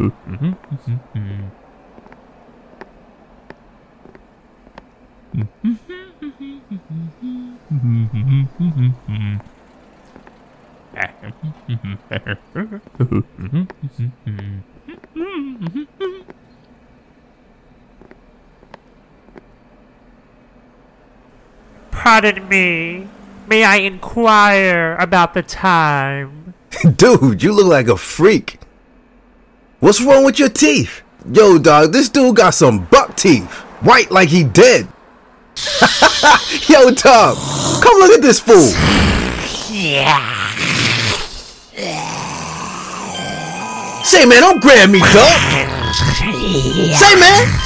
Mm-hmm. Pardon me. May I inquire about the time? Dude, you look like a freak. What's wrong with your teeth? Yo, dog, this dude got some buck teeth. White like he dead. Yo, Tom, come look at this fool. Yeah. Say, man, don't grab me, dog. Say, man.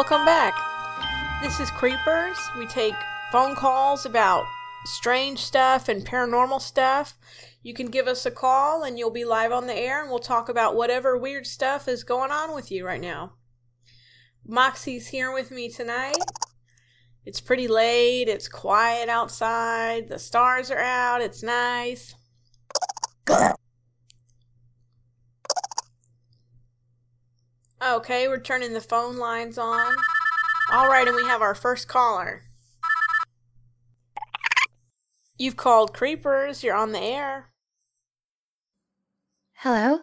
Welcome back. This is Creepers. We take phone calls about strange stuff and paranormal stuff. You can give us a call and you'll be live on the air and we'll talk about whatever weird stuff is going on with you right now. Moxie's here with me tonight. It's pretty late, it's quiet outside, the stars are out, it's nice. Okay, we're turning the phone lines on. All right, and we have our first caller. You've called Creepers. You're on the air. Hello?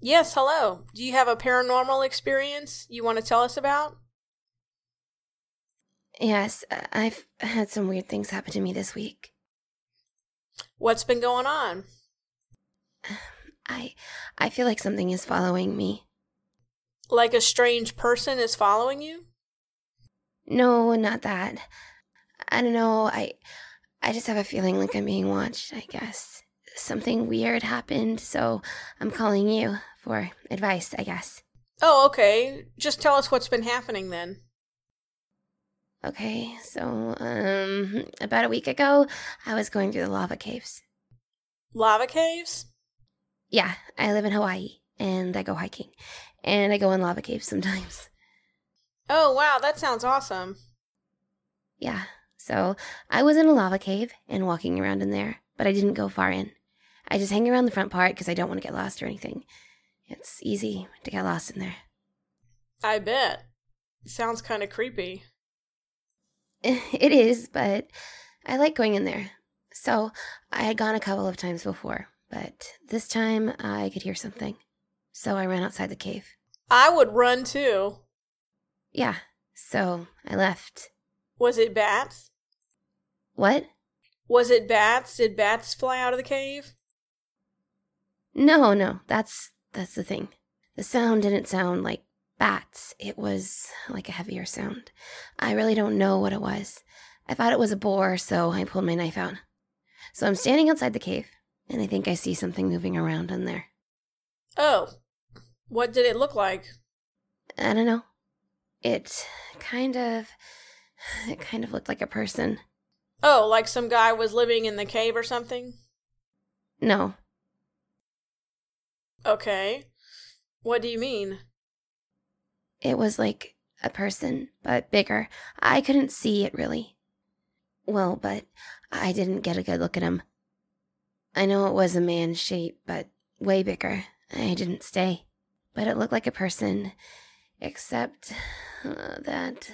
Yes, hello. Do you have a paranormal experience you want to tell us about? Yes, uh, I've had some weird things happen to me this week. What's been going on? I I feel like something is following me. Like a strange person is following you? No, not that. I don't know. I I just have a feeling like I'm being watched, I guess. Something weird happened, so I'm calling you for advice, I guess. Oh, okay. Just tell us what's been happening then. Okay, so um about a week ago, I was going through the lava caves. Lava caves? Yeah, I live in Hawaii and I go hiking. And I go in lava caves sometimes. Oh, wow, that sounds awesome. Yeah. So I was in a lava cave and walking around in there, but I didn't go far in. I just hang around the front part because I don't want to get lost or anything. It's easy to get lost in there. I bet. Sounds kind of creepy. It is, but I like going in there. So I had gone a couple of times before, but this time I could hear something. So I ran outside the cave. I would run too. Yeah, so I left. Was it bats? What? Was it bats? Did bats fly out of the cave? No, no, that's that's the thing. The sound didn't sound like bats. It was like a heavier sound. I really don't know what it was. I thought it was a boar, so I pulled my knife out. So I'm standing outside the cave, and I think I see something moving around in there. Oh. What did it look like? I don't know. It kind of it kind of looked like a person. Oh, like some guy was living in the cave or something? No, Okay. What do you mean? it was like a person, but bigger. I couldn't see it really. Well, but I didn't get a good look at him. I know it was a man's shape, but way bigger. I didn't stay. But it looked like a person, except uh, that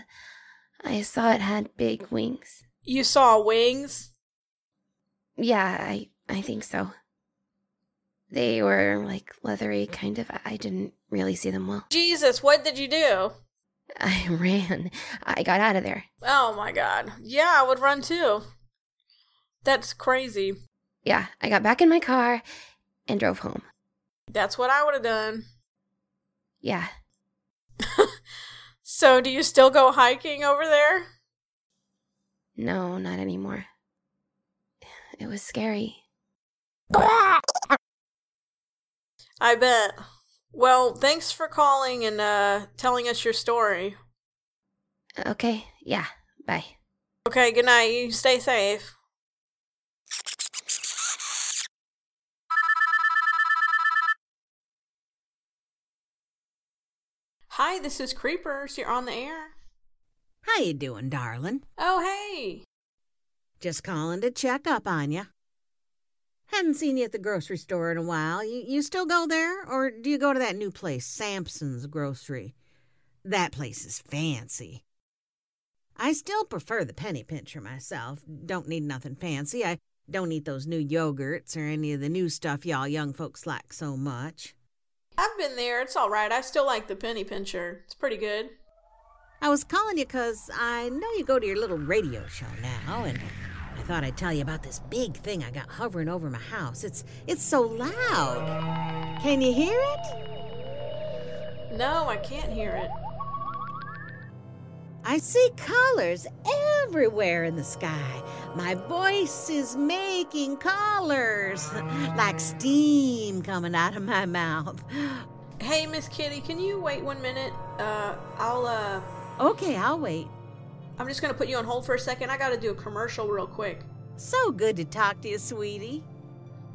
I saw it had big wings. You saw wings? Yeah, I I think so. They were like leathery, kind of. I didn't really see them well. Jesus, what did you do? I ran. I got out of there. Oh my god. Yeah, I would run too. That's crazy. Yeah, I got back in my car and drove home. That's what I would have done. Yeah. So, do you still go hiking over there? No, not anymore. It was scary. I bet. Well, thanks for calling and uh, telling us your story. Okay, yeah, bye. Okay, good night. You stay safe. Hi, this is Creepers. You're on the air. How you doing, darling? Oh, hey. Just calling to check up on you. Hadn't seen you at the grocery store in a while. You, you still go there, or do you go to that new place, Sampson's Grocery? That place is fancy. I still prefer the penny pincher myself. Don't need nothing fancy. I don't eat those new yogurts or any of the new stuff y'all young folks like so much. I've been there. It's all right. I still like the penny pincher. It's pretty good. I was calling you 'cause I know you go to your little radio show now, and I thought I'd tell you about this big thing I got hovering over my house. It's it's so loud. Can you hear it? No, I can't hear it. I see colors everywhere in the sky. My voice is making colors like steam coming out of my mouth. Hey, Miss Kitty, can you wait one minute? Uh, I'll, uh, Okay, I'll wait. I'm just gonna put you on hold for a second. I gotta do a commercial real quick. So good to talk to you, sweetie.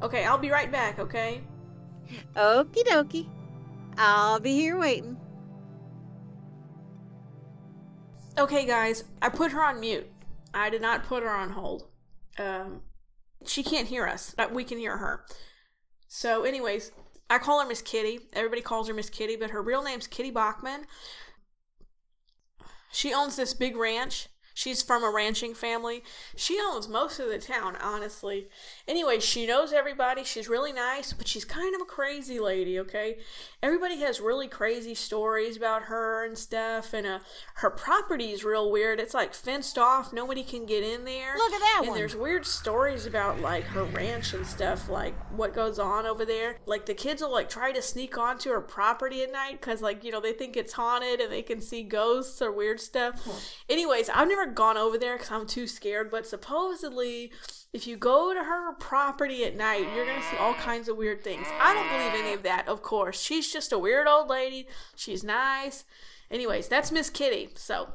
Okay, I'll be right back, okay? Okie dokie. I'll be here waiting. Okay, guys, I put her on mute. I did not put her on hold. Um, she can't hear us, but we can hear her. So, anyways, I call her Miss Kitty. Everybody calls her Miss Kitty, but her real name's Kitty Bachman. She owns this big ranch. She's from a ranching family. She owns most of the town, honestly. Anyway, she knows everybody. She's really nice, but she's kind of a crazy lady, okay? Everybody has really crazy stories about her and stuff, and uh, her property is real weird. It's like fenced off, nobody can get in there. Look at that and one. there's weird stories about like her ranch and stuff, like what goes on over there. Like the kids will like try to sneak onto her property at night because like you know they think it's haunted and they can see ghosts or weird stuff. Anyways, I've never gone over there because I'm too scared. But supposedly, if you go to her property at night, you're gonna see all kinds of weird things. I don't believe any of that, of course. She's just a weird old lady. She's nice. Anyways, that's Miss Kitty. So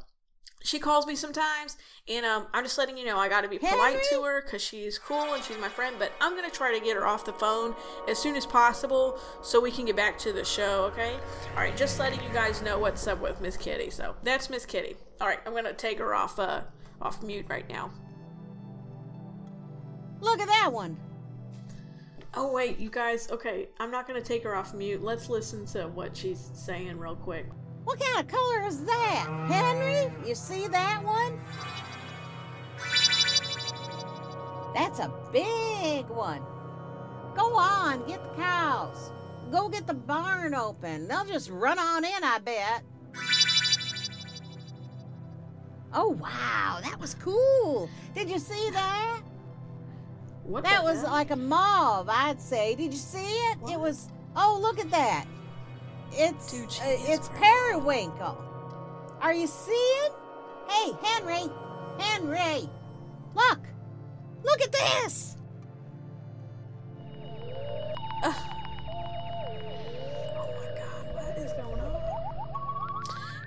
she calls me sometimes, and um, I'm just letting you know I got to be polite to her because she's cool and she's my friend. But I'm gonna try to get her off the phone as soon as possible so we can get back to the show. Okay? All right, just letting you guys know what's up with Miss Kitty. So that's Miss Kitty. All right, I'm gonna take her off uh off mute right now. Look at that one. Oh wait, you guys. Okay, I'm not gonna take her off mute. Let's listen to what she's saying real quick. What kind of color is that? Henry, you see that one? That's a big one. Go on, get the cows. Go get the barn open. They'll just run on in, I bet. Oh, wow, that was cool. Did you see that? What That was hell? like a mauve, I'd say. Did you see it? It was. Oh, look at that. It's Dude, uh, it's crazy. periwinkle. Are you seeing? Hey, Henry, Henry, look, look at this. Oh my god, what is going on?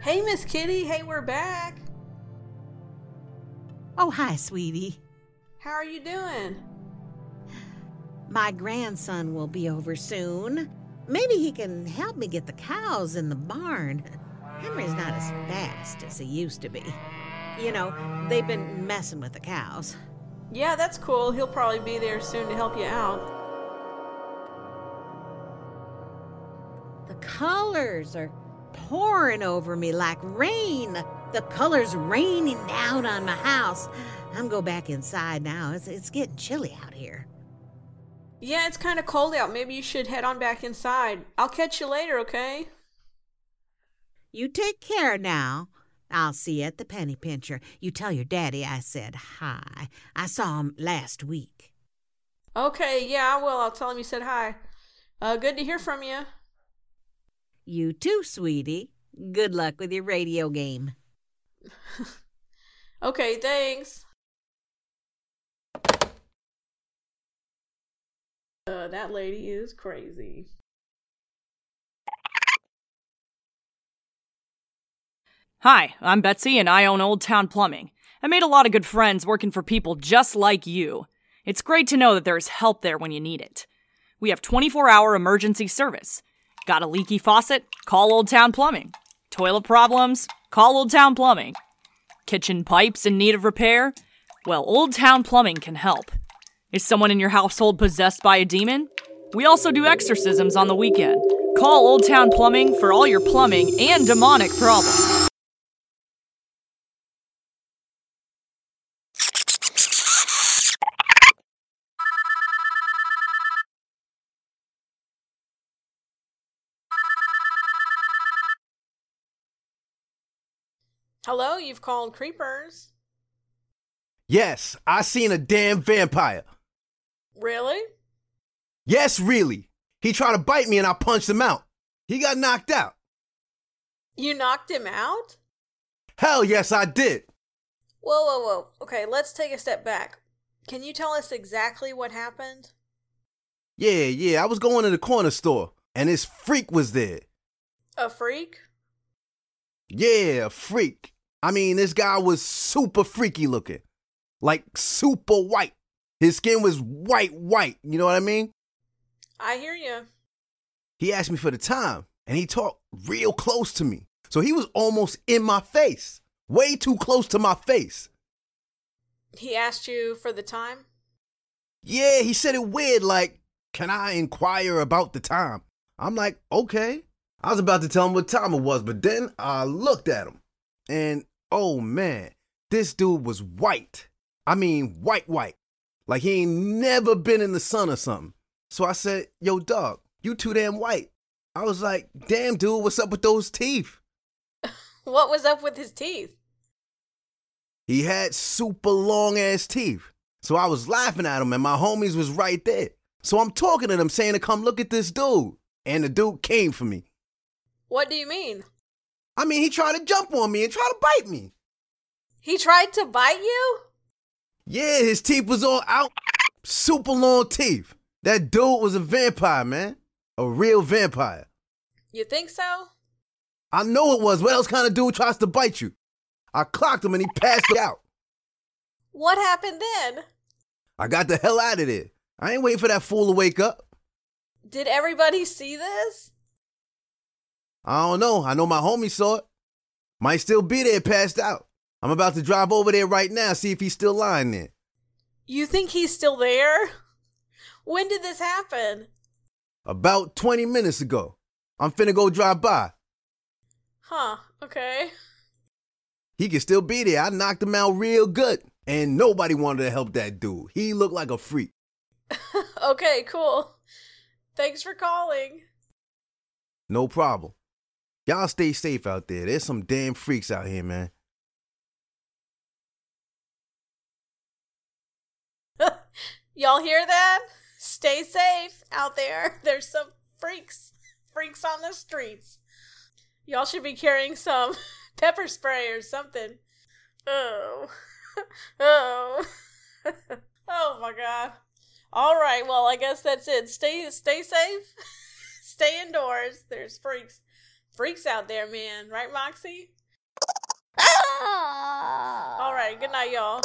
Hey, Miss Kitty. Hey, we're back. Oh, hi, sweetie. How are you doing? My grandson will be over soon. Maybe he can help me get the cows in the barn. Henry's not as fast as he used to be. You know, they've been messing with the cows. Yeah, that's cool. He'll probably be there soon to help you out. The colors are pouring over me like rain. The colors raining down on my house. I'm go back inside now. It's, it's getting chilly out here. Yeah, it's kind of cold out. Maybe you should head on back inside. I'll catch you later, okay? You take care now. I'll see you at the penny pincher. You tell your daddy I said hi. I saw him last week. Okay, yeah, I will. I'll tell him you said hi. Uh, good to hear from you. You too, sweetie. Good luck with your radio game. Okay, thanks. Uh, that lady is crazy. Hi, I'm Betsy and I own Old Town Plumbing. I made a lot of good friends working for people just like you. It's great to know that there's help there when you need it. We have 24 hour emergency service. Got a leaky faucet? Call Old Town Plumbing. Toilet problems? Call Old Town Plumbing. Kitchen pipes in need of repair? Well, Old Town Plumbing can help. Is someone in your household possessed by a demon? We also do exorcisms on the weekend. Call Old Town Plumbing for all your plumbing and demonic problems. Hello, you've called Creepers. Yes, I seen a damn vampire. Really? Yes, really. He tried to bite me and I punched him out. He got knocked out. You knocked him out? Hell yes, I did. Whoa, whoa, whoa. Okay, let's take a step back. Can you tell us exactly what happened? Yeah, yeah, I was going to the corner store and this freak was there. A freak? Yeah, a freak. I mean, this guy was super freaky looking. Like super white. His skin was white, white. You know what I mean? I hear you. He asked me for the time and he talked real close to me. So he was almost in my face, way too close to my face. He asked you for the time? Yeah, he said it weird, like, can I inquire about the time? I'm like, okay. I was about to tell him what time it was, but then I looked at him and oh man, this dude was white. I mean, white, white. Like he ain't never been in the sun or something. So I said, yo, dog, you too damn white. I was like, damn, dude, what's up with those teeth? What was up with his teeth? He had super long ass teeth. So I was laughing at him and my homies was right there. So I'm talking to them saying to come look at this dude. And the dude came for me. What do you mean? I mean, he tried to jump on me and try to bite me. He tried to bite you? Yeah, his teeth was all out. Super long teeth. That dude was a vampire, man. A real vampire. You think so? I know it was. What else kind of dude tries to bite you? I clocked him and he passed out. What happened then? I got the hell out of there. I ain't waiting for that fool to wake up. Did everybody see this? I don't know. I know my homie saw it. Might still be there, passed out. I'm about to drive over there right now, see if he's still lying there. You think he's still there? When did this happen? About 20 minutes ago. I'm finna go drive by. Huh, okay. He can still be there. I knocked him out real good. And nobody wanted to help that dude. He looked like a freak. okay, cool. Thanks for calling. No problem. Y'all stay safe out there. There's some damn freaks out here, man. Y'all hear that? Stay safe out there. There's some freaks. Freaks on the streets. Y'all should be carrying some pepper spray or something. Oh. Oh. oh my god. All right, well, I guess that's it. Stay stay safe. stay indoors. There's freaks. Freaks out there, man. Right, Moxie? Ah. All right, good night, y'all.